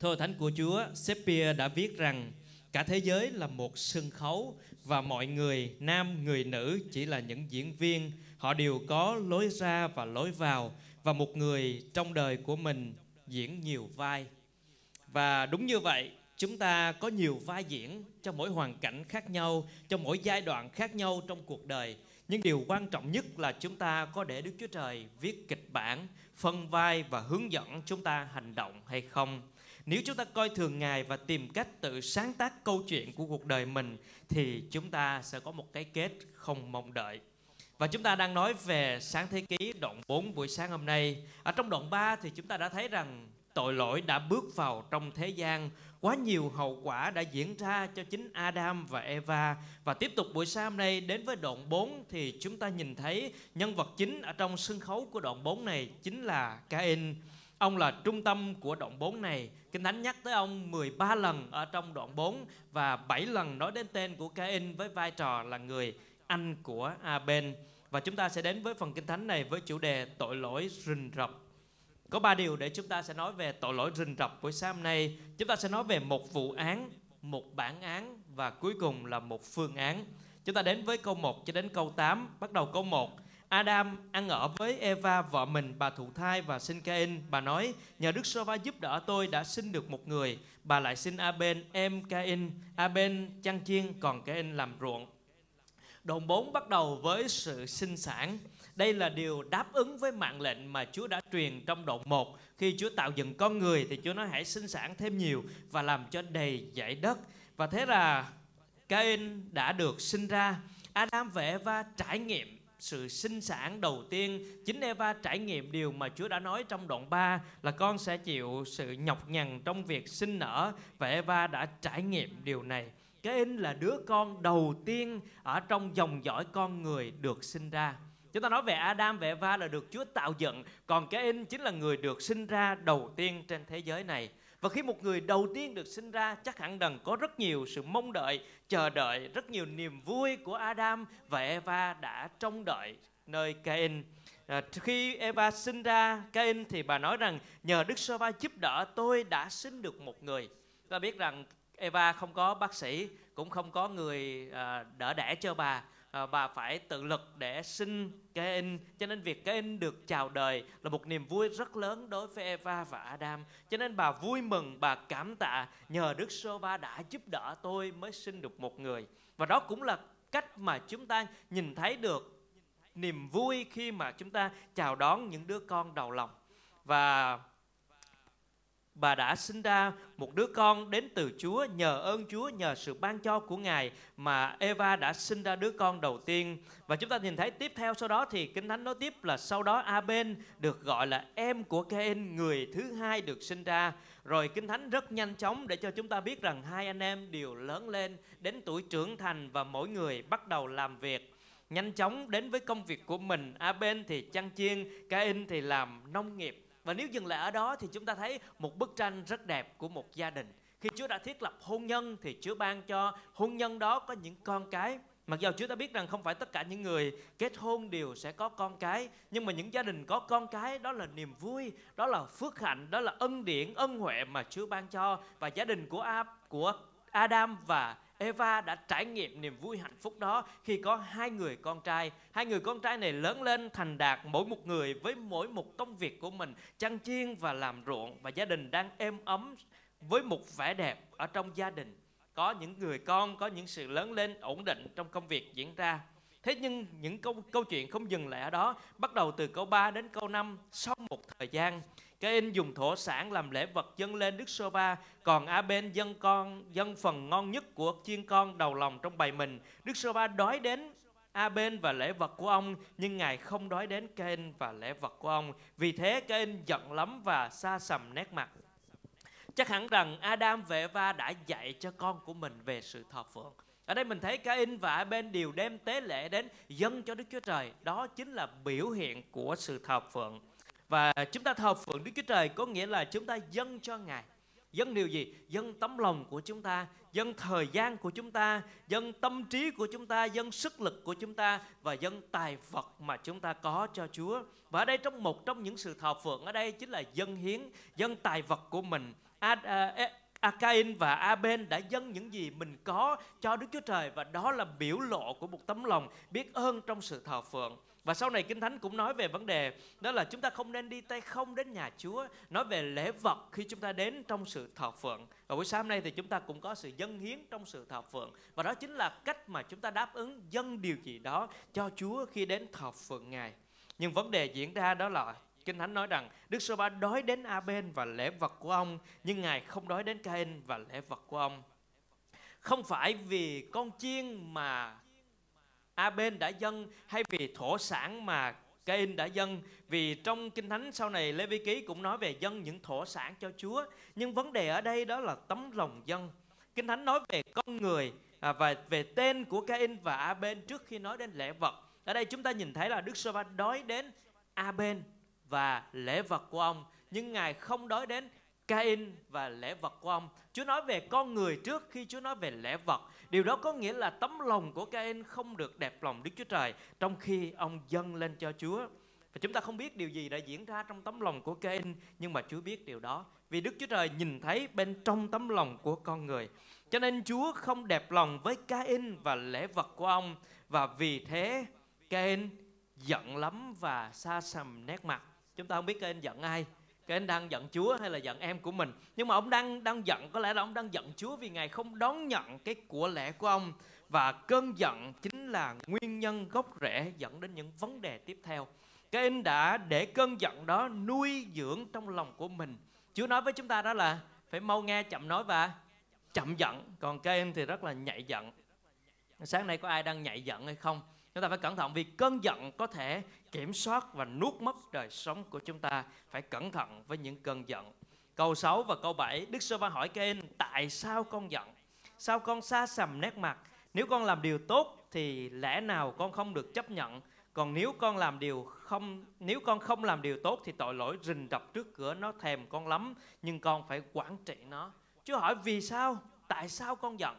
Thơ Thánh của Chúa, Shakespeare đã viết rằng cả thế giới là một sân khấu và mọi người, nam, người nữ chỉ là những diễn viên. Họ đều có lối ra và lối vào và một người trong đời của mình diễn nhiều vai. Và đúng như vậy, chúng ta có nhiều vai diễn cho mỗi hoàn cảnh khác nhau, cho mỗi giai đoạn khác nhau trong cuộc đời. Nhưng điều quan trọng nhất là chúng ta có để Đức Chúa Trời viết kịch bản, phân vai và hướng dẫn chúng ta hành động hay không. Nếu chúng ta coi thường Ngài và tìm cách tự sáng tác câu chuyện của cuộc đời mình, thì chúng ta sẽ có một cái kết không mong đợi. Và chúng ta đang nói về sáng thế ký đoạn 4 buổi sáng hôm nay. Ở trong đoạn 3 thì chúng ta đã thấy rằng tội lỗi đã bước vào trong thế gian, quá nhiều hậu quả đã diễn ra cho chính Adam và Eva và tiếp tục buổi sáng hôm nay, đến với đoạn 4 thì chúng ta nhìn thấy nhân vật chính ở trong sân khấu của đoạn 4 này chính là Cain. Ông là trung tâm của đoạn 4 này. Kinh Thánh nhắc tới ông 13 lần ở trong đoạn 4 và 7 lần nói đến tên của Cain với vai trò là người anh của Aben. Và chúng ta sẽ đến với phần Kinh Thánh này với chủ đề tội lỗi rình rập có ba điều để chúng ta sẽ nói về tội lỗi rình rập buổi sáng hôm nay. Chúng ta sẽ nói về một vụ án, một bản án và cuối cùng là một phương án. Chúng ta đến với câu 1 cho đến câu 8. Bắt đầu câu 1. Adam ăn ở với Eva vợ mình bà thụ thai và sinh Cain. Bà nói, nhờ Đức Sova giúp đỡ tôi đã sinh được một người. Bà lại sinh Aben, em Cain. Aben chăn chiên, còn Cain làm ruộng. Đoạn 4 bắt đầu với sự sinh sản. Đây là điều đáp ứng với mạng lệnh mà Chúa đã truyền trong đoạn 1. Khi Chúa tạo dựng con người thì Chúa nói hãy sinh sản thêm nhiều và làm cho đầy dãy đất. Và thế là Cain đã được sinh ra. Adam và Eva trải nghiệm sự sinh sản đầu tiên chính Eva trải nghiệm điều mà Chúa đã nói trong đoạn 3 là con sẽ chịu sự nhọc nhằn trong việc sinh nở và Eva đã trải nghiệm điều này. Cain là đứa con đầu tiên ở trong dòng dõi con người được sinh ra. Chúng ta nói về Adam và Eva là được Chúa tạo dựng, còn Cain chính là người được sinh ra đầu tiên trên thế giới này. Và khi một người đầu tiên được sinh ra, chắc hẳn rằng có rất nhiều sự mong đợi, chờ đợi, rất nhiều niềm vui của Adam và Eva đã trông đợi nơi Cain. À, khi Eva sinh ra Cain thì bà nói rằng nhờ Đức Sơ Va giúp đỡ tôi đã sinh được một người. Ta biết rằng Eva không có bác sĩ, cũng không có người à, đỡ đẻ cho bà Ờ, và bà phải tự lực để sinh Cain cho nên việc Cain được chào đời là một niềm vui rất lớn đối với Eva và Adam. Cho nên bà vui mừng, bà cảm tạ nhờ Đức Sô Va đã giúp đỡ tôi mới sinh được một người. Và đó cũng là cách mà chúng ta nhìn thấy được niềm vui khi mà chúng ta chào đón những đứa con đầu lòng. Và bà đã sinh ra một đứa con đến từ Chúa nhờ ơn Chúa, nhờ sự ban cho của Ngài mà Eva đã sinh ra đứa con đầu tiên. Và chúng ta nhìn thấy tiếp theo sau đó thì Kinh Thánh nói tiếp là sau đó Aben được gọi là em của Cain người thứ hai được sinh ra. Rồi Kinh Thánh rất nhanh chóng để cho chúng ta biết rằng hai anh em đều lớn lên, đến tuổi trưởng thành và mỗi người bắt đầu làm việc. Nhanh chóng đến với công việc của mình Aben thì chăn chiên Cain thì làm nông nghiệp và nếu dừng lại ở đó thì chúng ta thấy một bức tranh rất đẹp của một gia đình. Khi Chúa đã thiết lập hôn nhân thì Chúa ban cho hôn nhân đó có những con cái. Mặc dù Chúa ta biết rằng không phải tất cả những người kết hôn đều sẽ có con cái Nhưng mà những gia đình có con cái đó là niềm vui Đó là phước hạnh, đó là ân điển, ân huệ mà Chúa ban cho Và gia đình của, A, của Adam và Eva đã trải nghiệm niềm vui hạnh phúc đó khi có hai người con trai. Hai người con trai này lớn lên thành đạt mỗi một người với mỗi một công việc của mình, chăn chiên và làm ruộng và gia đình đang êm ấm với một vẻ đẹp ở trong gia đình. Có những người con, có những sự lớn lên ổn định trong công việc diễn ra. Thế nhưng những câu, câu chuyện không dừng lại ở đó, bắt đầu từ câu 3 đến câu 5 sau một thời gian Cain dùng thổ sản làm lễ vật dâng lên Đức Sô Va, còn Aben dâng con dâng phần ngon nhất của chiên con đầu lòng trong bầy mình. Đức Sô Va đói đến Aben và lễ vật của ông, nhưng Ngài không đói đến Cain và lễ vật của ông. Vì thế Cain giận lắm và xa sầm nét mặt. Chắc hẳn rằng Adam và Eva đã dạy cho con của mình về sự thờ phượng. Ở đây mình thấy Cain và Abel đều đem tế lễ đến dâng cho Đức Chúa Trời. Đó chính là biểu hiện của sự thờ phượng. Và chúng ta thờ phượng Đức Chúa Trời có nghĩa là chúng ta dâng cho Ngài. Dâng điều gì? Dâng tấm lòng của chúng ta, dâng thời gian của chúng ta, dâng tâm trí của chúng ta, dâng sức lực của chúng ta và dâng tài vật mà chúng ta có cho Chúa. Và ở đây trong một trong những sự thờ phượng ở đây chính là dâng hiến, dâng tài vật của mình. A, à, e, a, Acain và Aben đã dâng những gì mình có cho Đức Chúa Trời và đó là biểu lộ của một tấm lòng biết ơn trong sự thờ phượng. Và sau này Kinh Thánh cũng nói về vấn đề đó là chúng ta không nên đi tay không đến nhà Chúa. Nói về lễ vật khi chúng ta đến trong sự thờ phượng. Và buổi sáng nay thì chúng ta cũng có sự dâng hiến trong sự thờ phượng. Và đó chính là cách mà chúng ta đáp ứng dâng điều gì đó cho Chúa khi đến thờ phượng Ngài. Nhưng vấn đề diễn ra đó là Kinh Thánh nói rằng Đức Sô Ba đói đến A-bên và lễ vật của ông, nhưng Ngài không đói đến Cain và lễ vật của ông. Không phải vì con chiên mà A-bên đã dâng hay vì thổ sản mà Cain đã dâng? Vì trong kinh thánh sau này Lê Vi Ký cũng nói về dâng những thổ sản cho Chúa. Nhưng vấn đề ở đây đó là tấm lòng dân. Kinh thánh nói về con người à, và về tên của Cain và Aben trước khi nói đến lễ vật. Ở đây chúng ta nhìn thấy là Đức Sô Va đói đến Aben và lễ vật của ông. Nhưng ngài không đói đến Cain và lễ vật của ông. Chúa nói về con người trước khi Chúa nói về lễ vật. Điều đó có nghĩa là tấm lòng của Cain không được đẹp lòng Đức Chúa Trời trong khi ông dâng lên cho Chúa. Và chúng ta không biết điều gì đã diễn ra trong tấm lòng của Cain nhưng mà Chúa biết điều đó. Vì Đức Chúa Trời nhìn thấy bên trong tấm lòng của con người. Cho nên Chúa không đẹp lòng với Cain và lễ vật của ông và vì thế Cain giận lắm và xa sầm nét mặt. Chúng ta không biết Cain giận ai cái anh đang giận Chúa hay là giận em của mình. Nhưng mà ông đang đang giận, có lẽ là ông đang giận Chúa vì ngài không đón nhận cái của lẽ của ông. Và cơn giận chính là nguyên nhân gốc rễ dẫn đến những vấn đề tiếp theo. Cái anh đã để cơn giận đó nuôi dưỡng trong lòng của mình. Chúa nói với chúng ta đó là, phải mau nghe chậm nói và chậm giận. Còn cái anh thì rất là nhạy giận. Sáng nay có ai đang nhạy giận hay không? Chúng ta phải cẩn thận vì cơn giận có thể kiểm soát và nuốt mất đời sống của chúng ta. Phải cẩn thận với những cơn giận. Câu 6 và câu 7 Đức Sơ Va hỏi Cain tại sao con giận? Sao con xa sầm nét mặt? Nếu con làm điều tốt thì lẽ nào con không được chấp nhận? Còn nếu con làm điều không, nếu con không làm điều tốt thì tội lỗi rình rập trước cửa nó thèm con lắm, nhưng con phải quản trị nó. Chúa hỏi, vì sao? Tại sao con giận?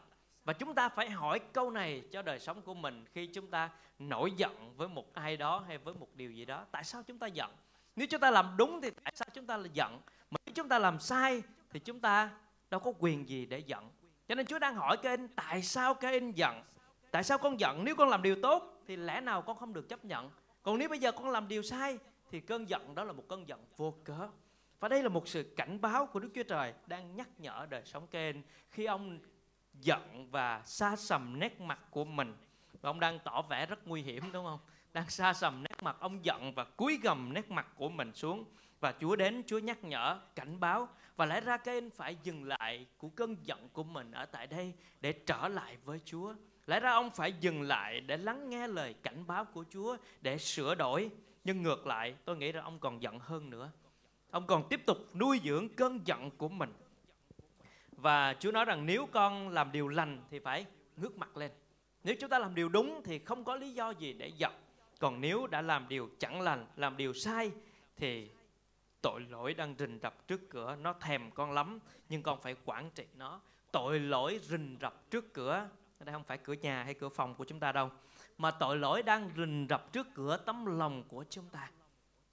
Và chúng ta phải hỏi câu này cho đời sống của mình khi chúng ta nổi giận với một ai đó hay với một điều gì đó. Tại sao chúng ta giận? Nếu chúng ta làm đúng thì tại sao chúng ta là giận? Mà nếu chúng ta làm sai thì chúng ta đâu có quyền gì để giận. Cho nên Chúa đang hỏi các anh tại sao các anh giận? Tại sao con giận? Nếu con làm điều tốt thì lẽ nào con không được chấp nhận? Còn nếu bây giờ con làm điều sai thì cơn giận đó là một cơn giận vô cớ. Và đây là một sự cảnh báo của Đức Chúa Trời đang nhắc nhở đời sống Cain khi ông giận và xa sầm nét mặt của mình. Và ông đang tỏ vẻ rất nguy hiểm, đúng không? Đang xa sầm nét mặt, ông giận và cúi gầm nét mặt của mình xuống. Và Chúa đến, Chúa nhắc nhở, cảnh báo. Và lẽ ra cái anh phải dừng lại của cơn giận của mình ở tại đây để trở lại với Chúa. Lẽ ra ông phải dừng lại để lắng nghe lời cảnh báo của Chúa, để sửa đổi. Nhưng ngược lại, tôi nghĩ rằng ông còn giận hơn nữa. Ông còn tiếp tục nuôi dưỡng cơn giận của mình và Chúa nói rằng nếu con làm điều lành thì phải ngước mặt lên. Nếu chúng ta làm điều đúng thì không có lý do gì để giận. Còn nếu đã làm điều chẳng lành, làm điều sai thì tội lỗi đang rình rập trước cửa, nó thèm con lắm nhưng con phải quản trị nó. Tội lỗi rình rập trước cửa, đây không phải cửa nhà hay cửa phòng của chúng ta đâu, mà tội lỗi đang rình rập trước cửa tấm lòng của chúng ta.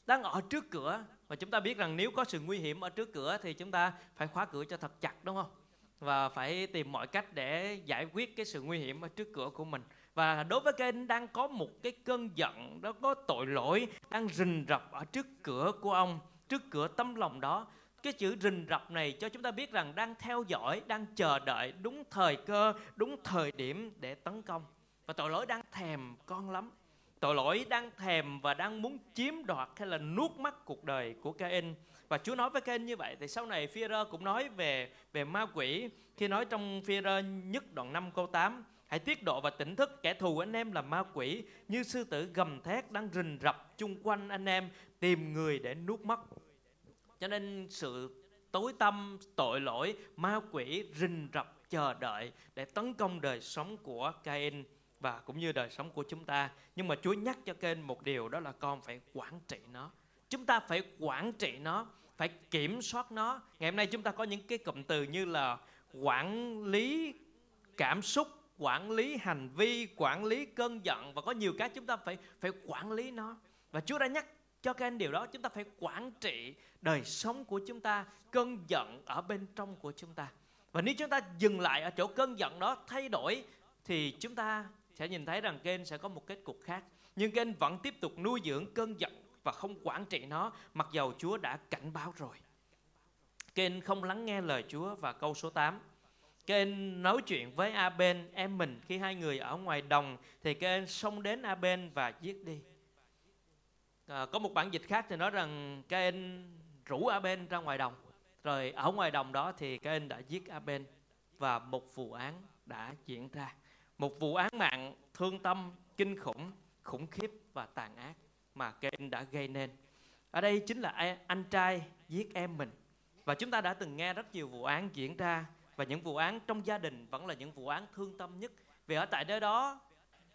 Đang ở trước cửa và chúng ta biết rằng nếu có sự nguy hiểm ở trước cửa thì chúng ta phải khóa cửa cho thật chặt đúng không? Và phải tìm mọi cách để giải quyết cái sự nguy hiểm ở trước cửa của mình. Và đối với cái đang có một cái cơn giận, đó có tội lỗi đang rình rập ở trước cửa của ông, trước cửa tâm lòng đó. Cái chữ rình rập này cho chúng ta biết rằng đang theo dõi, đang chờ đợi đúng thời cơ, đúng thời điểm để tấn công. Và tội lỗi đang thèm con lắm tội lỗi đang thèm và đang muốn chiếm đoạt hay là nuốt mất cuộc đời của Cain. Và Chúa nói với Cain như vậy thì sau này phi cũng nói về về ma quỷ. Khi nói trong phi nhất đoạn 5 câu 8 Hãy tiết độ và tỉnh thức kẻ thù anh em là ma quỷ Như sư tử gầm thét đang rình rập chung quanh anh em Tìm người để nuốt mất Cho nên sự tối tâm, tội lỗi, ma quỷ rình rập chờ đợi Để tấn công đời sống của Cain và cũng như đời sống của chúng ta. Nhưng mà Chúa nhắc cho kênh một điều, đó là con phải quản trị nó. Chúng ta phải quản trị nó, phải kiểm soát nó ngày hôm nay chúng ta có những cái cụm từ như là quản lý cảm xúc, quản lý hành vi, quản lý cơn giận và có nhiều cái chúng ta phải phải quản lý nó và Chúa đã nhắc cho các anh điều đó, chúng ta phải quản trị đời sống của chúng ta, cơn giận ở bên trong của chúng ta và nếu chúng ta dừng lại ở chỗ cơn giận đó, thay đổi, thì chúng ta sẽ nhìn thấy rằng kênh sẽ có một kết cục khác nhưng kênh vẫn tiếp tục nuôi dưỡng cơn giận và không quản trị nó mặc dầu Chúa đã cảnh báo rồi kênh không lắng nghe lời Chúa và câu số 8 Kênh nói chuyện với Aben em mình khi hai người ở ngoài đồng thì kênh xông đến Aben và giết đi. À, có một bản dịch khác thì nói rằng kênh rủ Aben ra ngoài đồng. Rồi ở ngoài đồng đó thì kênh đã giết Aben và một vụ án đã diễn ra. Một vụ án mạng thương tâm, kinh khủng, khủng khiếp và tàn ác mà Cain đã gây nên. Ở đây chính là anh trai giết em mình. Và chúng ta đã từng nghe rất nhiều vụ án diễn ra và những vụ án trong gia đình vẫn là những vụ án thương tâm nhất vì ở tại nơi đó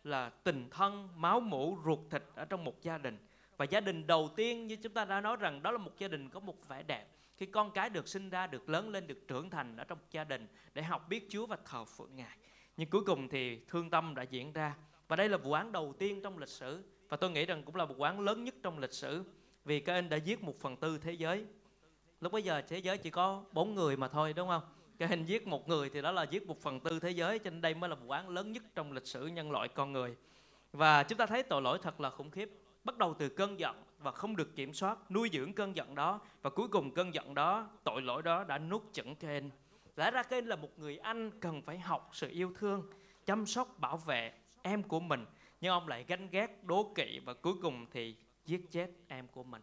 là tình thân máu mủ ruột thịt ở trong một gia đình và gia đình đầu tiên như chúng ta đã nói rằng đó là một gia đình có một vẻ đẹp khi con cái được sinh ra được lớn lên được trưởng thành ở trong gia đình để học biết Chúa và thờ phượng Ngài nhưng cuối cùng thì thương tâm đã diễn ra. Và đây là vụ án đầu tiên trong lịch sử. Và tôi nghĩ rằng cũng là vụ án lớn nhất trong lịch sử, vì các anh đã giết một phần tư thế giới. Lúc bây giờ thế giới chỉ có bốn người mà thôi, đúng không? Cái hình giết một người thì đó là giết một phần tư thế giới, cho nên đây mới là vụ án lớn nhất trong lịch sử nhân loại con người. Và chúng ta thấy tội lỗi thật là khủng khiếp. Bắt đầu từ cơn giận và không được kiểm soát, nuôi dưỡng cơn giận đó. Và cuối cùng cơn giận đó, tội lỗi đó đã nuốt chửng Cain lẽ ra Cain là một người anh cần phải học sự yêu thương chăm sóc bảo vệ em của mình nhưng ông lại ganh ghét đố kỵ và cuối cùng thì giết chết em của mình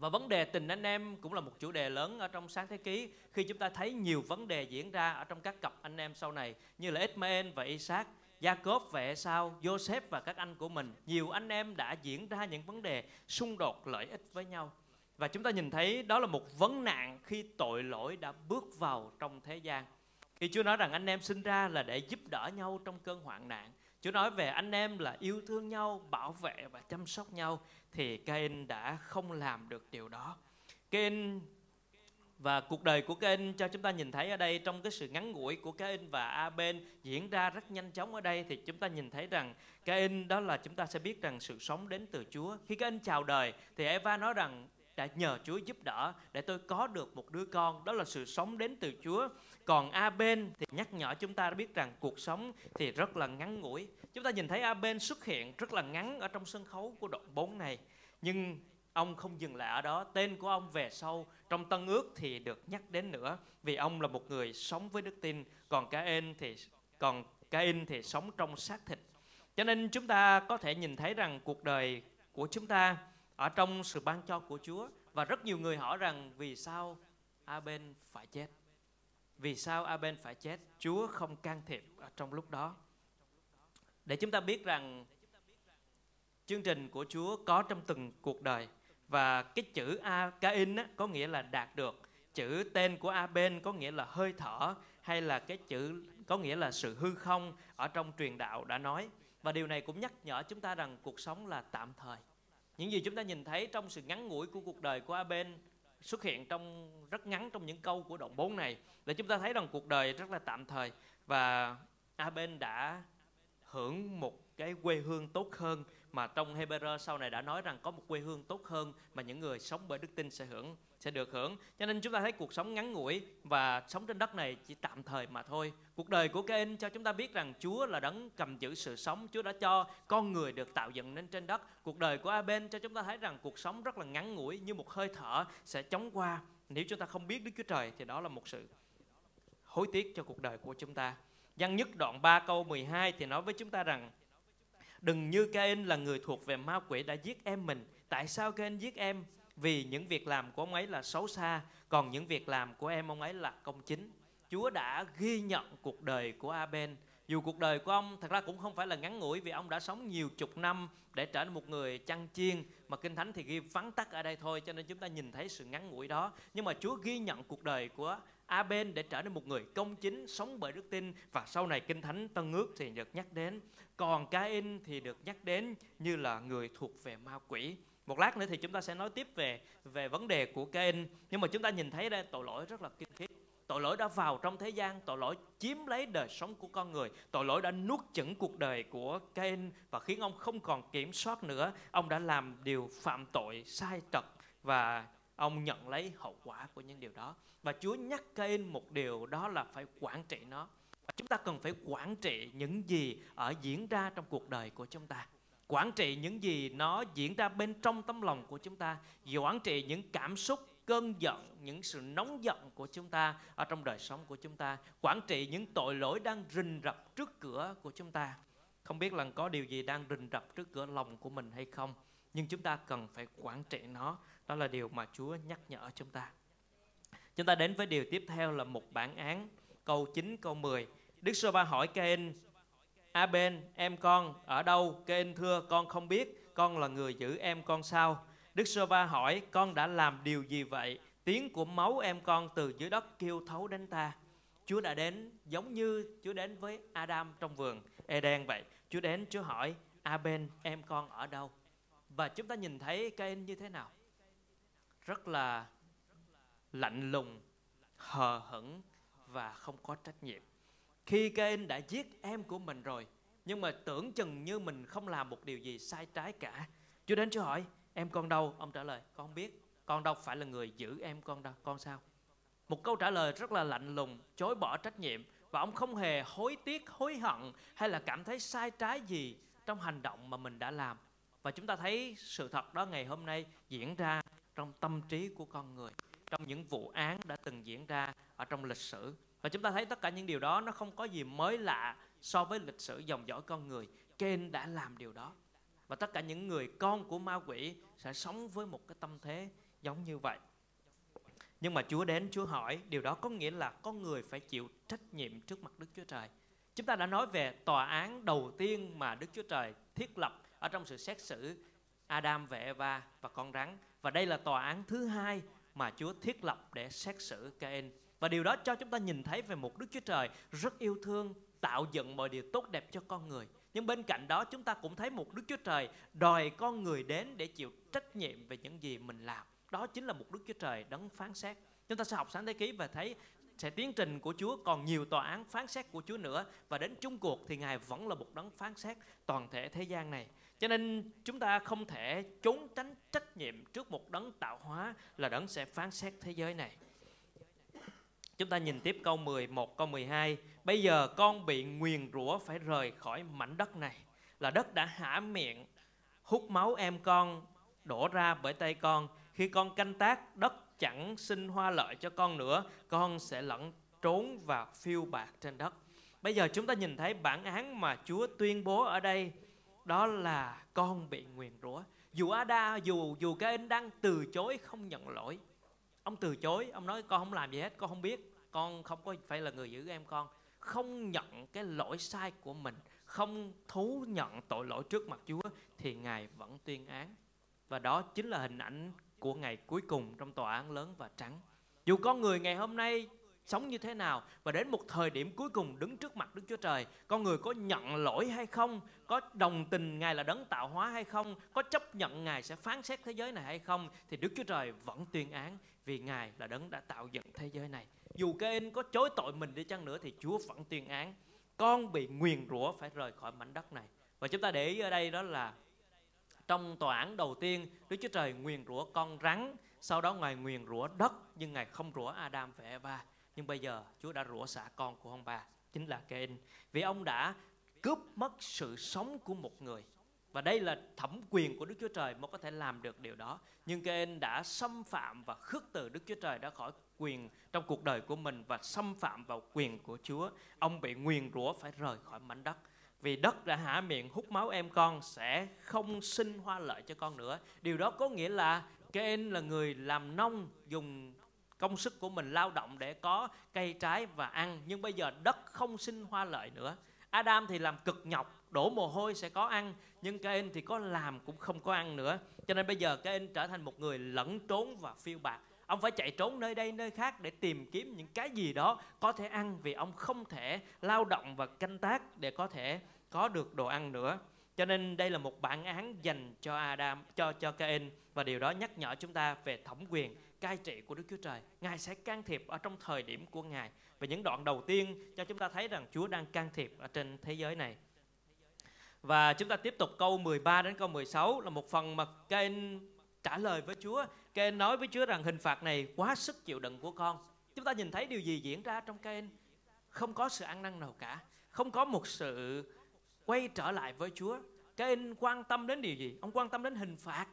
và vấn đề tình anh em cũng là một chủ đề lớn ở trong sáng thế ký khi chúng ta thấy nhiều vấn đề diễn ra ở trong các cặp anh em sau này như là Ismael và Isaac, Jacob và Esau, Joseph và các anh của mình. Nhiều anh em đã diễn ra những vấn đề xung đột lợi ích với nhau. Và chúng ta nhìn thấy đó là một vấn nạn khi tội lỗi đã bước vào trong thế gian. Khi Chúa nói rằng anh em sinh ra là để giúp đỡ nhau trong cơn hoạn nạn. Chúa nói về anh em là yêu thương nhau, bảo vệ và chăm sóc nhau thì Cain đã không làm được điều đó. Cain và cuộc đời của Cain cho chúng ta nhìn thấy ở đây trong cái sự ngắn ngủi của Cain và Abel diễn ra rất nhanh chóng ở đây thì chúng ta nhìn thấy rằng Cain đó là chúng ta sẽ biết rằng sự sống đến từ Chúa. Khi Cain chào đời thì Eva nói rằng đã nhờ Chúa giúp đỡ để tôi có được một đứa con. Đó là sự sống đến từ Chúa. Còn Abel thì nhắc nhở chúng ta biết rằng cuộc sống thì rất là ngắn ngủi. Chúng ta nhìn thấy Abel xuất hiện rất là ngắn ở trong sân khấu của đoạn 4 này. Nhưng ông không dừng lại ở đó. Tên của ông về sau trong tân ước thì được nhắc đến nữa. Vì ông là một người sống với đức tin, còn Cain thì, còn Cain thì sống trong xác thịt. Cho nên chúng ta có thể nhìn thấy rằng cuộc đời của chúng ta ở trong sự ban cho của Chúa. Và rất nhiều người hỏi rằng vì sao Abel phải chết? Vì sao Abel phải chết? Chúa không can thiệp ở trong lúc đó. Để chúng ta biết rằng chương trình của Chúa có trong từng cuộc đời. Và cái chữ A Cain á, có nghĩa là đạt được. Chữ tên của Abel có nghĩa là hơi thở hay là cái chữ có nghĩa là sự hư không ở trong truyền đạo đã nói. Và điều này cũng nhắc nhở chúng ta rằng cuộc sống là tạm thời những gì chúng ta nhìn thấy trong sự ngắn ngủi của cuộc đời của Aben xuất hiện trong, rất ngắn trong những câu của đoạn 4 này để chúng ta thấy rằng cuộc đời rất là tạm thời và Aben đã hưởng một cái quê hương tốt hơn mà trong Hebrew sau này đã nói rằng có một quê hương tốt hơn mà những người sống bởi đức tin sẽ hưởng, sẽ được hưởng. Cho nên chúng ta thấy cuộc sống ngắn ngủi và sống trên đất này chỉ tạm thời mà thôi. Cuộc đời của Cain cho chúng ta biết rằng Chúa là đấng cầm giữ sự sống. Chúa đã cho con người được tạo dựng nên trên đất. Cuộc đời của Abel cho chúng ta thấy rằng cuộc sống rất là ngắn ngủi như một hơi thở sẽ chóng qua. Nếu chúng ta không biết Đức Chúa Trời thì đó là một sự hối tiếc cho cuộc đời của chúng ta. Giăng nhất đoạn 3 câu 12 thì nói với chúng ta rằng Đừng như Cain là người thuộc về ma quỷ đã giết em mình. Tại sao Cain giết em? Vì những việc làm của ông ấy là xấu xa, còn những việc làm của em ông ấy là công chính. Chúa đã ghi nhận cuộc đời của Abel. Dù cuộc đời của ông thật ra cũng không phải là ngắn ngủi vì ông đã sống nhiều chục năm để trở thành một người chăn chiên mà Kinh Thánh thì ghi vắn tắt ở đây thôi cho nên chúng ta nhìn thấy sự ngắn ngủi đó. Nhưng mà Chúa ghi nhận cuộc đời của Aben để trở nên một người công chính, sống bởi đức tin. Và sau này Kinh Thánh Tân Ước thì được nhắc đến. Còn Cain thì được nhắc đến như là người thuộc về ma quỷ. một lát nữa thì chúng ta sẽ nói tiếp về về vấn đề của Cain. Nhưng mà chúng ta nhìn thấy đây tội lỗi rất là kinh khiếp. Tội lỗi đã vào trong thế gian tội lỗi chiếm lấy đời sống của con người. Tội lỗi đã nuốt chửng cuộc đời của Cain và khiến ông không còn kiểm soát nữa. Ông đã làm điều phạm tội sai trật và ông nhận lấy hậu quả của những điều đó. Và Chúa nhắc Cain một điều đó là phải quản trị nó. Và chúng ta cần phải quản trị những gì ở diễn ra trong cuộc đời của chúng ta. Quản trị những gì nó diễn ra bên trong tấm lòng của chúng ta. Quản trị những cảm xúc, cơn giận, những sự nóng giận của chúng ta ở trong đời sống của chúng ta. Quản trị những tội lỗi đang rình rập trước cửa của chúng ta. Không biết là có điều gì đang rình rập trước cửa lòng của mình hay không, nhưng chúng ta cần phải quản trị nó đó là điều mà Chúa nhắc nhở chúng ta chúng ta đến với điều tiếp theo là một bản án, câu 9 câu 10 Đức Sô Ba hỏi Cain A bên, em con ở đâu Cain thưa, con không biết, con là người giữ em con sao Đức Sô Va hỏi, con đã làm điều gì vậy? Tiếng của máu em con từ dưới đất kêu thấu đến ta. Chúa đã đến, giống như Chúa đến với Adam trong vườn Eden vậy. Chúa đến, Chúa hỏi Aben em con ở đâu? Và chúng ta nhìn thấy Cain như thế nào? Rất là lạnh lùng, hờ hững và không có trách nhiệm. Khi Cain đã giết em của mình rồi, nhưng mà tưởng chừng như mình không làm một điều gì sai trái cả. Chúa đến Chúa hỏi, em con đâu ông trả lời con không biết con đâu phải là người giữ em con đâu con sao một câu trả lời rất là lạnh lùng chối bỏ trách nhiệm và ông không hề hối tiếc hối hận hay là cảm thấy sai trái gì trong hành động mà mình đã làm và chúng ta thấy sự thật đó ngày hôm nay diễn ra trong tâm trí của con người, trong những vụ án đã từng diễn ra ở trong lịch sử. Và chúng ta thấy tất cả những điều đó nó không có gì mới lạ so với lịch sử dòng dõi con người. Ken đã làm điều đó. Và tất cả những người con của ma quỷ sẽ sống với một cái tâm thế giống như vậy. Nhưng mà Chúa đến, Chúa hỏi, điều đó có nghĩa là con người phải chịu trách nhiệm trước mặt Đức Chúa Trời. Chúng ta đã nói về tòa án đầu tiên mà Đức Chúa Trời thiết lập ở trong sự xét xử Adam và Eva và con rắn và đây là tòa án thứ hai mà Chúa thiết lập để xét xử Cain và điều đó cho chúng ta nhìn thấy về một Đức Chúa Trời rất yêu thương, tạo dựng mọi điều tốt đẹp cho con người nhưng bên cạnh đó, chúng ta cũng thấy một Đức Chúa Trời đòi con người đến để chịu trách nhiệm về những gì mình làm. Đó chính là một Đức Chúa Trời đấng phán xét. Chúng ta sẽ học sáng thế ký và thấy sẽ tiến trình của Chúa, còn nhiều tòa án phán xét của Chúa nữa và đến chung cuộc thì Ngài vẫn là một đấng phán xét toàn thể thế gian này. Cho nên chúng ta không thể trốn tránh trách nhiệm trước một đấng tạo hóa là đấng sẽ phán xét thế giới này. Chúng ta nhìn tiếp câu 11, câu 12. Bây giờ con bị nguyền rủa phải rời khỏi mảnh đất này. Là đất đã hả miệng, hút máu em con, đổ ra bởi tay con. Khi con canh tác, đất chẳng sinh hoa lợi cho con nữa. Con sẽ lẫn trốn và phiêu bạc trên đất. Bây giờ chúng ta nhìn thấy bản án mà Chúa tuyên bố ở đây. Đó là con bị nguyền rủa. Dù Ada, dù dù cái anh đang từ chối không nhận lỗi. Ông từ chối ông nói con không làm gì hết con không biết con không có phải là người giữ em con. Không nhận cái lỗi sai của mình không thú nhận tội lỗi trước mặt Chúa thì Ngài vẫn tuyên án. Và đó chính là hình ảnh của ngày cuối cùng trong tòa án lớn và trắng. Dù con người ngày hôm nay sống như thế nào và đến một thời điểm cuối cùng đứng trước mặt Đức Chúa Trời, con người có nhận lỗi hay không, có đồng tình Ngài là đấng tạo hóa hay không, có chấp nhận Ngài sẽ phán xét thế giới này hay không thì Đức Chúa Trời vẫn tuyên án vì Ngài là đấng đã tạo dựng thế giới này. Dù Cain có chối tội mình đi chăng nữa thì Chúa vẫn tuyên án. Con bị nguyền rủa phải rời khỏi mảnh đất này. Và chúng ta để ý ở đây đó là trong tòa án đầu tiên Đức Chúa Trời nguyền rủa con rắn sau đó Ngài nguyền rủa đất nhưng Ngài không rủa Adam và Eva nhưng bây giờ Chúa đã rủa xả con của ông bà chính là Cain vì ông đã cướp mất sự sống của một người và đây là thẩm quyền của Đức Chúa Trời mới có thể làm được điều đó. Nhưng Cain đã xâm phạm và khước từ Đức Chúa Trời đã khỏi quyền trong cuộc đời của mình và xâm phạm vào quyền của Chúa. Ông bị nguyền rủa phải rời khỏi mảnh đất. Vì đất đã hả miệng, hút máu em con sẽ không sinh hoa lợi cho con nữa. Điều đó có nghĩa là Cain là người làm nông dùng công sức của mình lao động để có cây trái và ăn. Nhưng bây giờ đất không sinh hoa lợi nữa. Adam thì làm cực nhọc, đổ mồ hôi sẽ có ăn, nhưng Cain thì có làm cũng không có ăn nữa. Cho nên bây giờ Cain trở thành một người lẫn trốn và phiêu bạc ông phải chạy trốn nơi đây, nơi khác để tìm kiếm những cái gì đó có thể ăn, vì ông không thể lao động và canh tác để có thể có được đồ ăn nữa. Cho nên đây là một bản án dành cho Adam, cho cho Cain và điều đó nhắc nhở chúng ta về thẩm quyền cai trị của Đức Chúa Trời. Ngài sẽ can thiệp ở trong thời điểm của Ngài. Và những đoạn đầu tiên cho chúng ta thấy rằng Chúa đang can thiệp ở trên thế giới này. Và chúng ta tiếp tục câu 13 đến câu 16 là một phần mà Cain trả lời với Chúa. Cain nói với Chúa rằng hình phạt này quá sức chịu đựng của con. Chúng ta nhìn thấy điều gì diễn ra trong Cain? Không có sự ăn năn nào cả. Không có một sự quay trở lại với Chúa. Cain quan tâm đến điều gì? Ông quan tâm đến hình phạt.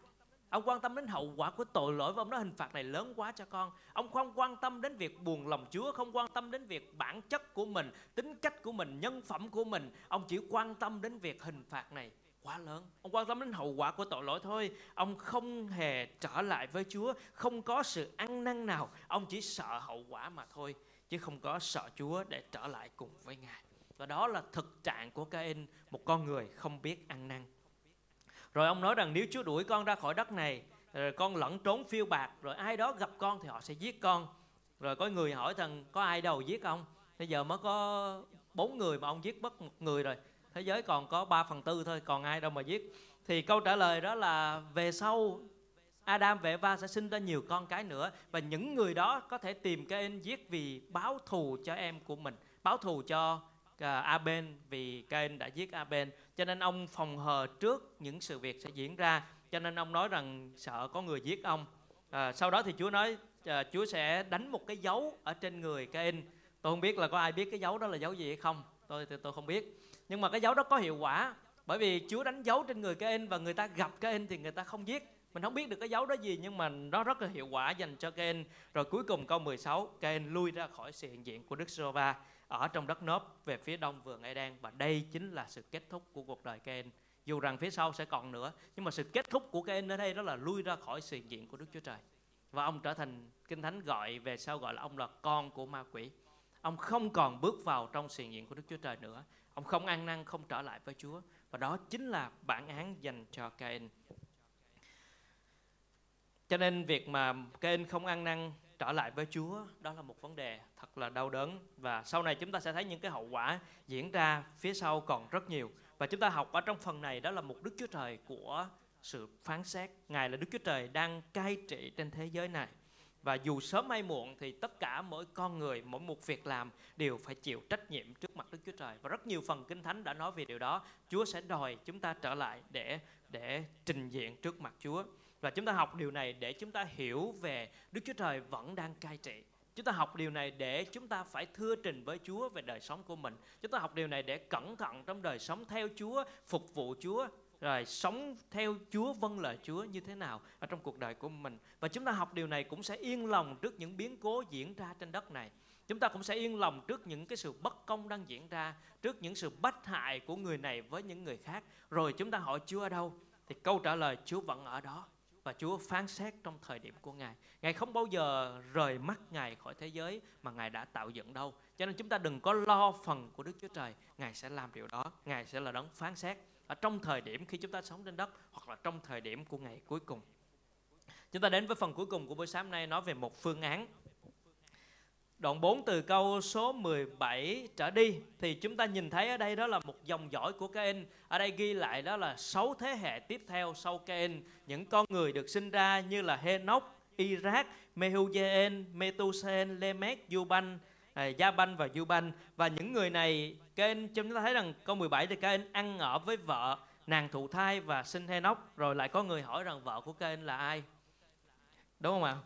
Ông quan tâm đến hậu quả của tội lỗi và ông nói hình phạt này lớn quá cho con. Ông không quan tâm đến việc buồn lòng Chúa, không quan tâm đến việc bản chất của mình, tính cách của mình, nhân phẩm của mình. Ông chỉ quan tâm đến việc hình phạt này quá lớn. Ông quan tâm đến hậu quả của tội lỗi thôi. Ông không hề trở lại với Chúa, không có sự ăn năn nào. Ông chỉ sợ hậu quả mà thôi, chứ không có sợ Chúa để trở lại cùng với Ngài. Và đó là thực trạng của Cain, một con người không biết ăn năn. Rồi ông nói rằng nếu Chúa đuổi con ra khỏi đất này, rồi con lẫn trốn phiêu bạc, rồi ai đó gặp con thì họ sẽ giết con. Rồi có người hỏi rằng có ai đâu giết ông? Bây giờ mới có bốn người mà ông giết mất một người rồi. Thế giới còn có 3 phần tư thôi, còn ai đâu mà giết. Thì câu trả lời đó là về sau Adam và Eva sẽ sinh ra nhiều con cái nữa và những người đó có thể tìm Cain giết vì báo thù cho em của mình, báo thù cho À, Aben vì Cain đã giết Aben. Cho nên ông phòng hờ trước những sự việc sẽ diễn ra. Cho nên ông nói rằng sợ có người giết ông. À, sau đó thì Chúa nói à, Chúa sẽ đánh một cái dấu ở trên người Cain tôi không biết là có ai biết cái dấu đó là dấu gì hay không. Tôi tôi, tôi không biết. Nhưng mà cái dấu đó có hiệu quả. Bởi vì Chúa đánh dấu trên người Cain và người ta gặp Cain thì người ta không giết. Mình không biết được cái dấu đó gì nhưng mà nó rất là hiệu quả dành cho Cain rồi cuối cùng câu 16 Cain lui ra khỏi sự hiện diện của Đức Giê-hô-va ở trong đất nốp về phía đông vườn Eden và đây chính là sự kết thúc của cuộc đời Cain. Dù rằng phía sau sẽ còn nữa, nhưng mà sự kết thúc của Cain ở đây đó là lui ra khỏi sự diện của Đức Chúa Trời. Và ông trở thành Kinh Thánh gọi về sau gọi là ông là con của ma quỷ. Ông không còn bước vào trong sự diện của Đức Chúa Trời nữa. Ông không ăn năn, không trở lại với Chúa. Và đó chính là bản án dành cho Cain. Cho nên việc mà Cain không ăn năn trở lại với Chúa, đó là một vấn đề thật là đau đớn. Và sau này chúng ta sẽ thấy những cái hậu quả diễn ra phía sau còn rất nhiều. Và chúng ta học ở trong phần này, đó là một Đức Chúa Trời của sự phán xét. Ngài là Đức Chúa Trời đang cai trị trên thế giới này. Và dù sớm hay muộn thì tất cả mỗi con người, mỗi một việc làm đều phải chịu trách nhiệm trước mặt Đức Chúa Trời. Và rất nhiều phần kinh thánh đã nói về điều đó. Chúa sẽ đòi chúng ta trở lại để để trình diện trước mặt Chúa và chúng ta học điều này để chúng ta hiểu về Đức Chúa Trời vẫn đang cai trị. Chúng ta học điều này để chúng ta phải thưa trình với Chúa về đời sống của mình. Chúng ta học điều này để cẩn thận trong đời sống theo Chúa, phục vụ Chúa, rồi sống theo Chúa, vâng lời Chúa như thế nào ở trong cuộc đời của mình. Và chúng ta học điều này cũng sẽ yên lòng trước những biến cố diễn ra trên đất này. Chúng ta cũng sẽ yên lòng trước những cái sự bất công đang diễn ra, trước những sự bất hại của người này với những người khác. Rồi chúng ta hỏi Chúa ở đâu? Thì câu trả lời Chúa vẫn ở đó và Chúa phán xét trong thời điểm của Ngài. Ngài không bao giờ rời mắt Ngài khỏi thế giới mà Ngài đã tạo dựng đâu. Cho nên chúng ta đừng có lo phần của Đức Chúa Trời. Ngài sẽ làm điều đó. Ngài sẽ là đấng phán xét ở trong thời điểm khi chúng ta sống trên đất hoặc là trong thời điểm của ngày cuối cùng. Chúng ta đến với phần cuối cùng của buổi sáng nay, nói về một phương án Đoạn 4 từ câu số 17 trở đi thì chúng ta nhìn thấy ở đây đó là một dòng dõi của Cain. Ở đây ghi lại đó là 6 thế hệ tiếp theo sau Cain, những con người được sinh ra như là Henoch, Iraq, Mehujael, Metusen, Lemech, Juban, à, Banh và Juban và những người này Cain chúng ta thấy rằng câu 17 thì Cain ăn ở với vợ, nàng thụ thai và sinh Henoch rồi lại có người hỏi rằng vợ của Cain là ai? Đúng không ạ?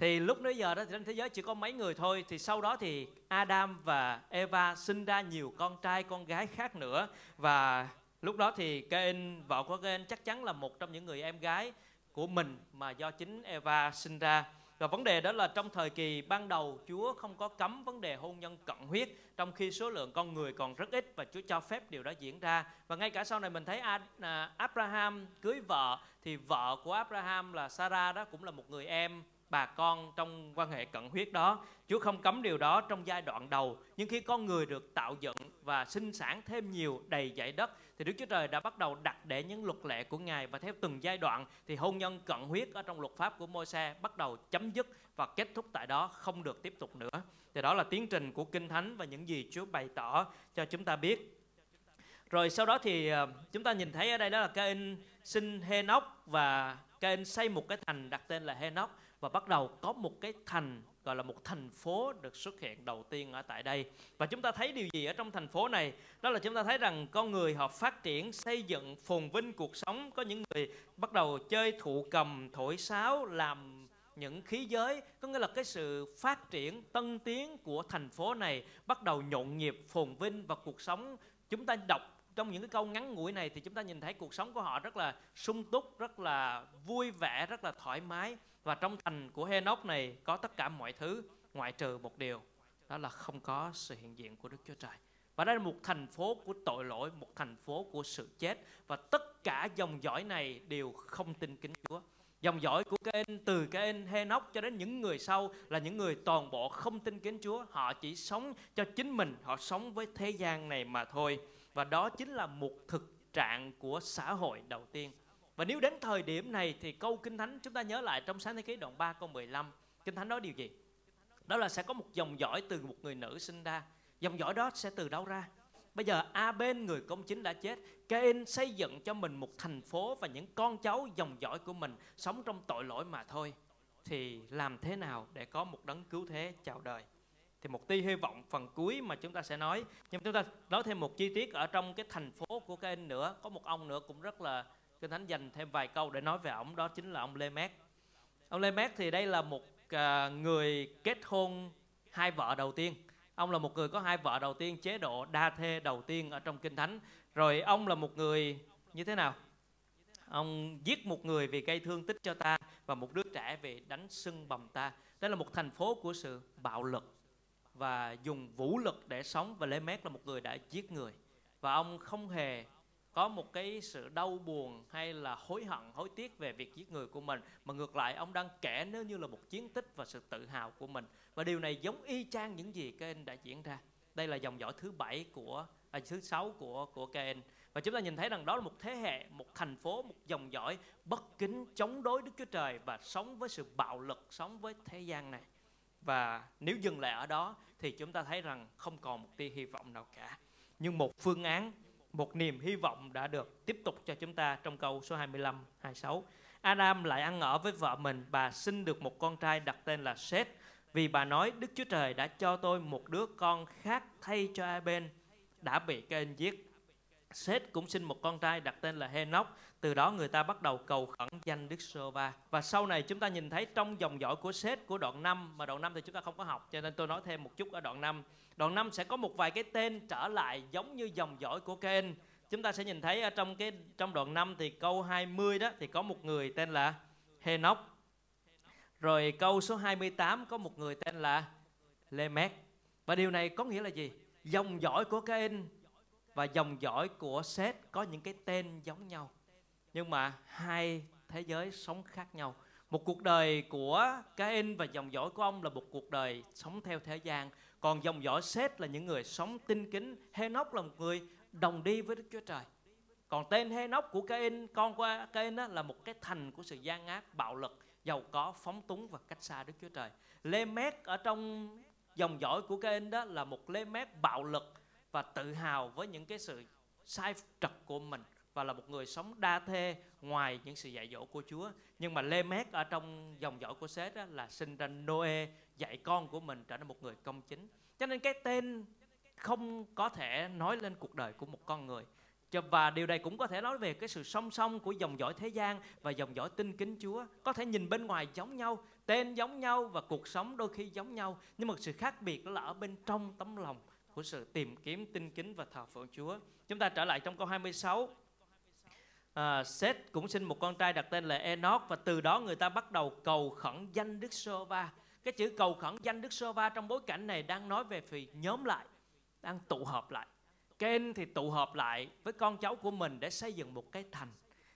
Thì lúc nãy giờ đó thì trên thế giới chỉ có mấy người thôi. Thì sau đó thì Adam và Eva sinh ra nhiều con trai, con gái khác nữa. Và lúc đó thì Cain, vợ của Cain, chắc chắn là một trong những người em gái của mình mà do chính Eva sinh ra. Và vấn đề đó là trong thời kỳ ban đầu, Chúa không có cấm vấn đề hôn nhân cận huyết, trong khi số lượng con người còn rất ít và Chúa cho phép điều đó diễn ra. Và ngay cả sau này mình thấy à, Abraham cưới vợ, thì vợ của Abraham là Sarah đó cũng là một người em bà con trong quan hệ cận huyết đó. Chúa không cấm điều đó trong giai đoạn đầu, nhưng khi con người được tạo dựng và sinh sản thêm nhiều đầy dãy đất thì Đức Chúa Trời đã bắt đầu đặt để những luật lệ của Ngài và theo từng giai đoạn thì hôn nhân cận huyết ở trong luật pháp của Môi-se bắt đầu chấm dứt và kết thúc tại đó không được tiếp tục nữa. Thì đó là tiến trình của Kinh Thánh và những gì Chúa bày tỏ cho chúng ta biết rồi sau đó thì ờ, chúng ta nhìn thấy ở đây đó là Cain sinh Henoch và Cain xây một cái thành đặt tên là Henoch và bắt đầu có một cái thành, gọi là một thành phố được xuất hiện đầu tiên ở tại đây. Và chúng ta thấy điều gì ở trong thành phố này? Đó là chúng ta thấy rằng con người họ phát triển, xây dựng, phồn vinh cuộc sống. Có những người bắt đầu chơi thụ cầm, thổi sáo, làm những khí giới. Có nghĩa là cái sự phát triển tân tiến của thành phố này bắt đầu nhộn nhịp, phồn vinh và cuộc sống. Chúng ta đọc trong những cái câu ngắn ngủi này thì chúng ta nhìn thấy cuộc sống của họ rất là sung túc, rất là vui vẻ, rất là thoải mái và trong thành của Henoch này có tất cả mọi thứ, ngoại trừ một điều, đó là không có sự hiện diện của Đức Chúa Trời. Và đây là một thành phố của tội lỗi, một thành phố của sự chết. Và tất cả dòng dõi này đều không tin kính Chúa. Dòng dõi của Cain từ Cain Henoch cho đến những người sau là những người toàn bộ không tin kính Chúa. Họ chỉ sống cho chính mình, họ sống với thế gian này mà thôi. Và đó chính là một thực trạng của xã hội đầu tiên và nếu đến thời điểm này thì câu Kinh Thánh chúng ta nhớ lại trong sáng thế ký đoạn 3 câu 15 Kinh Thánh nói điều gì? Đó là sẽ có một dòng dõi từ một người nữ sinh ra. Dòng dõi đó sẽ từ đâu ra? Bây giờ A bên người công chính đã chết. Cain xây dựng cho mình một thành phố Và những con cháu dòng dõi của mình Sống trong tội lỗi mà thôi. Thì làm thế nào để có một đấng cứu thế chào đời? Thì một tia hy vọng phần cuối mà chúng ta sẽ nói. Nhưng chúng ta nói thêm một chi tiết ở trong cái thành phố của Cain nữa. Có một ông nữa cũng rất là kinh thánh dành thêm vài câu để nói về ông đó chính là ông Lê mát ông Lê mát thì đây là một à, người kết hôn hai vợ đầu tiên. Ông là một người có hai vợ đầu tiên, chế độ đa thê đầu tiên ở trong kinh thánh. Rồi ông là một người như thế nào? Ông giết một người vì gây thương tích cho ta và một đứa trẻ vì đánh sưng bầm ta. Đây là một thành phố của sự bạo lực và dùng vũ lực để sống và Lê Mét là một người đã giết người. Và ông không hề có một cái sự đau buồn hay là hối hận hối tiếc về việc giết người của mình mà ngược lại ông đang kể nếu như là một chiến tích và sự tự hào của mình. Và điều này giống y chang những gì Cain đã diễn ra. Đây là dòng dõi thứ bảy của à, thứ sáu của của Cain và chúng ta nhìn thấy rằng đó là một thế hệ một thành phố một dòng dõi bất kính chống đối Đức Chúa Trời và sống với sự bạo lực sống với thế gian này. Và nếu dừng lại ở đó thì chúng ta thấy rằng không còn một tia hy vọng nào cả. Nhưng một phương án một niềm hy vọng đã được tiếp tục cho chúng ta trong câu số 25, 26. Adam lại ăn ở với vợ mình, bà sinh được một con trai đặt tên là Seth, vì bà nói Đức Chúa Trời đã cho tôi một đứa con khác thay cho Aben đã bị Cain giết. Seth cũng sinh một con trai đặt tên là Henoch. Từ đó người ta bắt đầu cầu khẩn danh Đức sô va Và sau này chúng ta nhìn thấy trong dòng dõi của Seth của đoạn 5 mà đoạn 5 thì chúng ta không có học, cho nên tôi nói thêm một chút ở đoạn 5. Đoạn 5 sẽ có một vài cái tên trở lại giống như dòng dõi của Cain. Chúng ta sẽ nhìn thấy ở trong cái, trong đoạn 5 thì câu 20 đó thì có một người tên là Henoch. Rồi câu số 28 có một người tên là Lemech. Và điều này có nghĩa là gì? Dòng dõi của Cain và dòng dõi của Seth có những cái tên giống nhau. Nhưng mà hai thế giới sống khác nhau. Một cuộc đời của Cain và dòng dõi của ông là một cuộc đời sống theo thế gian. Còn dòng dõi Seth là những người sống tinh kính. Henoch là một người đồng đi với Đức Chúa Trời. Còn tên Henoch của Cain, con của Cain đó, là một cái thành của sự gian ác, bạo lực, giàu có, phóng túng và cách xa Đức Chúa Trời. Lê Mét ở trong dòng dõi của Cain đó là một Lê Mét bạo lực và tự hào với những cái sự sai trật của mình và là một người sống đa thê ngoài những sự dạy dỗ của Chúa. Nhưng mà Lê Mét ở trong dòng dõi của Seth đó là sinh ra Noe dạy con của mình trở nên một người công chính. Cho nên cái tên không có thể nói lên cuộc đời của một con người. Và điều này cũng có thể nói về cái sự song song của dòng dõi thế gian và dòng dõi tinh kính Chúa. Có thể nhìn bên ngoài giống nhau, tên giống nhau và cuộc sống đôi khi giống nhau. Nhưng mà sự khác biệt là ở bên trong tấm lòng của sự tìm kiếm tinh kính và thờ phượng Chúa. Chúng ta trở lại trong câu 26. À, Seth cũng sinh một con trai đặt tên là Enoch và từ đó người ta bắt đầu cầu khẩn danh Đức Sô Va. Cái chữ cầu khẩn danh Đức Sô Va trong bối cảnh này đang nói về vì nhóm lại, đang tụ họp lại. Ken thì tụ họp lại với con cháu của mình để xây dựng một cái thành.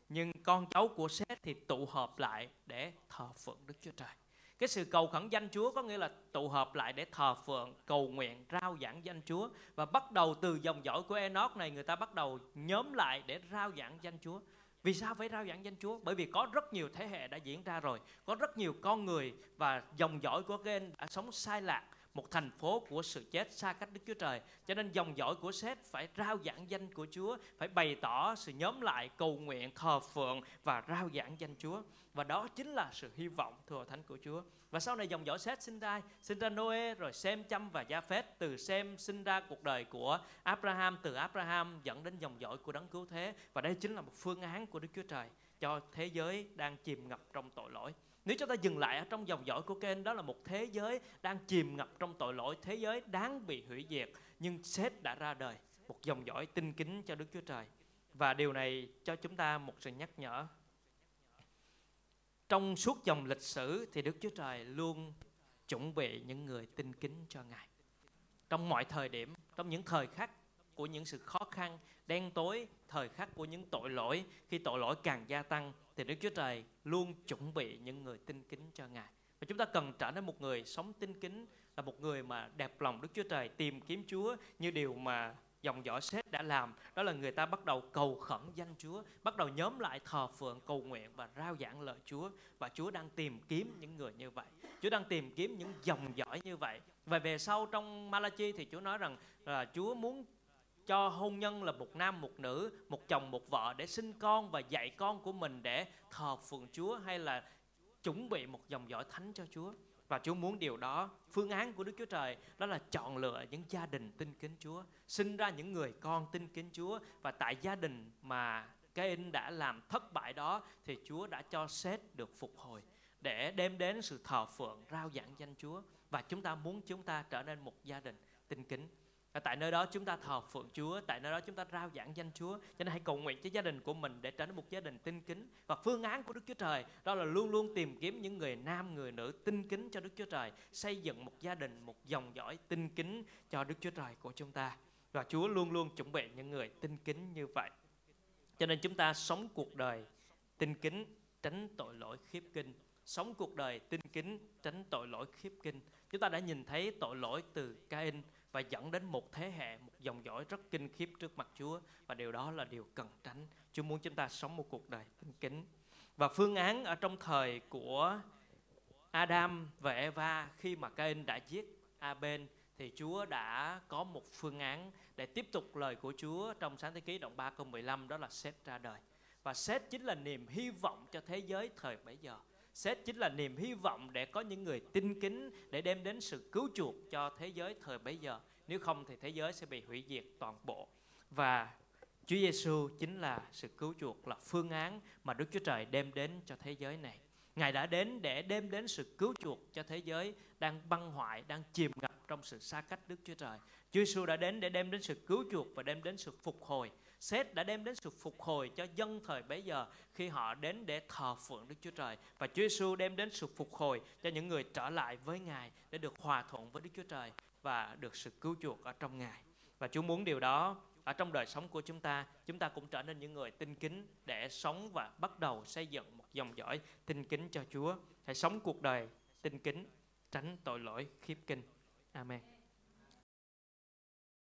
Nhưng con cháu của Seth thì tụ họp lại để thờ phượng Đức Chúa Trời. Cái sự cầu khẩn danh Chúa có nghĩa là tụ hợp lại để thờ phượng, cầu nguyện, rao giảng danh Chúa. Và bắt đầu từ dòng dõi của Enoch này người ta bắt đầu nhóm lại để rao giảng danh Chúa. Vì sao phải rao giảng danh Chúa? Bởi vì có rất nhiều thế hệ đã diễn ra rồi. Có rất nhiều con người và dòng dõi của Gen đã sống sai lạc một thành phố của sự chết xa cách Đức Chúa Trời. Cho nên dòng dõi của Seth phải rao giảng danh của Chúa, phải bày tỏ sự nhóm lại, cầu nguyện, thờ phượng và rao giảng danh Chúa. Và đó chính là sự hy vọng thừa thánh của Chúa. Và sau này dòng dõi Seth sinh ra, sinh ra Noe, rồi Sem, Chăm và Gia Phết. Từ Sem sinh ra cuộc đời của Abraham, từ Abraham dẫn đến dòng dõi của đấng cứu thế. Và đây chính là một phương án của Đức Chúa Trời cho thế giới đang chìm ngập trong tội lỗi. Nếu chúng ta dừng lại ở trong dòng dõi của Ken đó là một thế giới đang chìm ngập trong tội lỗi, thế giới đáng bị hủy diệt. Nhưng Seth đã ra đời, một dòng dõi tinh kính cho Đức Chúa Trời. Và điều này cho chúng ta một sự nhắc nhở. Trong suốt dòng lịch sử thì Đức Chúa Trời luôn chuẩn bị những người tinh kính cho Ngài. Trong mọi thời điểm, trong những thời khắc của những sự khó khăn, đen tối, thời khắc của những tội lỗi, khi tội lỗi càng gia tăng thì Đức Chúa Trời luôn chuẩn bị những người tinh kính cho Ngài. Và chúng ta cần trở nên một người sống tinh kính, là một người mà đẹp lòng Đức Chúa Trời, tìm kiếm Chúa như điều mà dòng dõi Seth đã làm. Đó là người ta bắt đầu cầu khẩn danh Chúa, bắt đầu nhóm lại thờ phượng, cầu nguyện và rao giảng lời Chúa. Và Chúa đang tìm kiếm những người như vậy. Chúa đang tìm kiếm những dòng dõi như vậy. Và về sau trong Malachi thì Chúa nói rằng là Chúa muốn cho hôn nhân là một nam, một nữ, một chồng, một vợ để sinh con và dạy con của mình để thờ phượng Chúa hay là chuẩn bị một dòng dõi thánh cho Chúa. Và Chúa muốn điều đó. Phương án của Đức Chúa Trời đó là chọn lựa những gia đình tin kính Chúa, sinh ra những người con tin kính Chúa. Và tại gia đình mà Cain đã làm thất bại đó thì Chúa đã cho Seth được phục hồi để đem đến sự thờ phượng, rao giảng danh Chúa. Và chúng ta muốn chúng ta trở nên một gia đình tin kính và tại nơi đó chúng ta thờ phượng Chúa, tại nơi đó chúng ta rao giảng danh Chúa. Cho nên hãy cầu nguyện cho gia đình của mình để trở nên một gia đình tinh kính. Và phương án của Đức Chúa Trời đó là luôn luôn tìm kiếm những người nam, người nữ tinh kính cho Đức Chúa Trời, xây dựng một gia đình, một dòng dõi tinh kính cho Đức Chúa Trời của chúng ta. Và Chúa luôn luôn chuẩn bị những người tinh kính như vậy. Cho nên chúng ta sống cuộc đời tinh kính, tránh tội lỗi khiếp kinh. Sống cuộc đời tinh kính, tránh tội lỗi khiếp kinh. Chúng ta đã nhìn thấy tội lỗi từ Cain và dẫn đến một thế hệ, một dòng dõi rất kinh khiếp trước mặt Chúa và điều đó là điều cần tránh. Chúa muốn chúng ta sống một cuộc đời tinh kính. Và phương án ở trong thời của Adam và Eva khi mà Cain đã giết Abel thì Chúa đã có một phương án để tiếp tục lời của Chúa trong sáng thế ký đoạn 3 câu 15 đó là Seth ra đời. Và Seth chính là niềm hy vọng cho thế giới thời bấy giờ. Seth chính là niềm hy vọng để có những người tin kính để đem đến sự cứu chuộc cho thế giới thời bấy giờ. Nếu không thì thế giới sẽ bị hủy diệt toàn bộ. Và Chúa Giêsu chính là sự cứu chuộc là phương án mà Đức Chúa Trời đem đến cho thế giới này. Ngài đã đến để đem đến sự cứu chuộc cho thế giới đang băng hoại, đang chìm ngập trong sự xa cách Đức Chúa Trời. Chúa Giêsu đã đến để đem đến sự cứu chuộc và đem đến sự phục hồi Seth đã đem đến sự phục hồi cho dân thời bấy giờ khi họ đến để thờ phượng Đức Chúa Trời và Chúa Giêsu đem đến sự phục hồi cho những người trở lại với Ngài để được hòa thuận với Đức Chúa Trời và được sự cứu chuộc ở trong Ngài. Và Chúa muốn điều đó ở trong đời sống của chúng ta, chúng ta cũng trở nên những người tinh kính để sống và bắt đầu xây dựng một dòng dõi tinh kính cho Chúa. Hãy sống cuộc đời tinh kính, tránh tội lỗi khiếp kinh. Amen.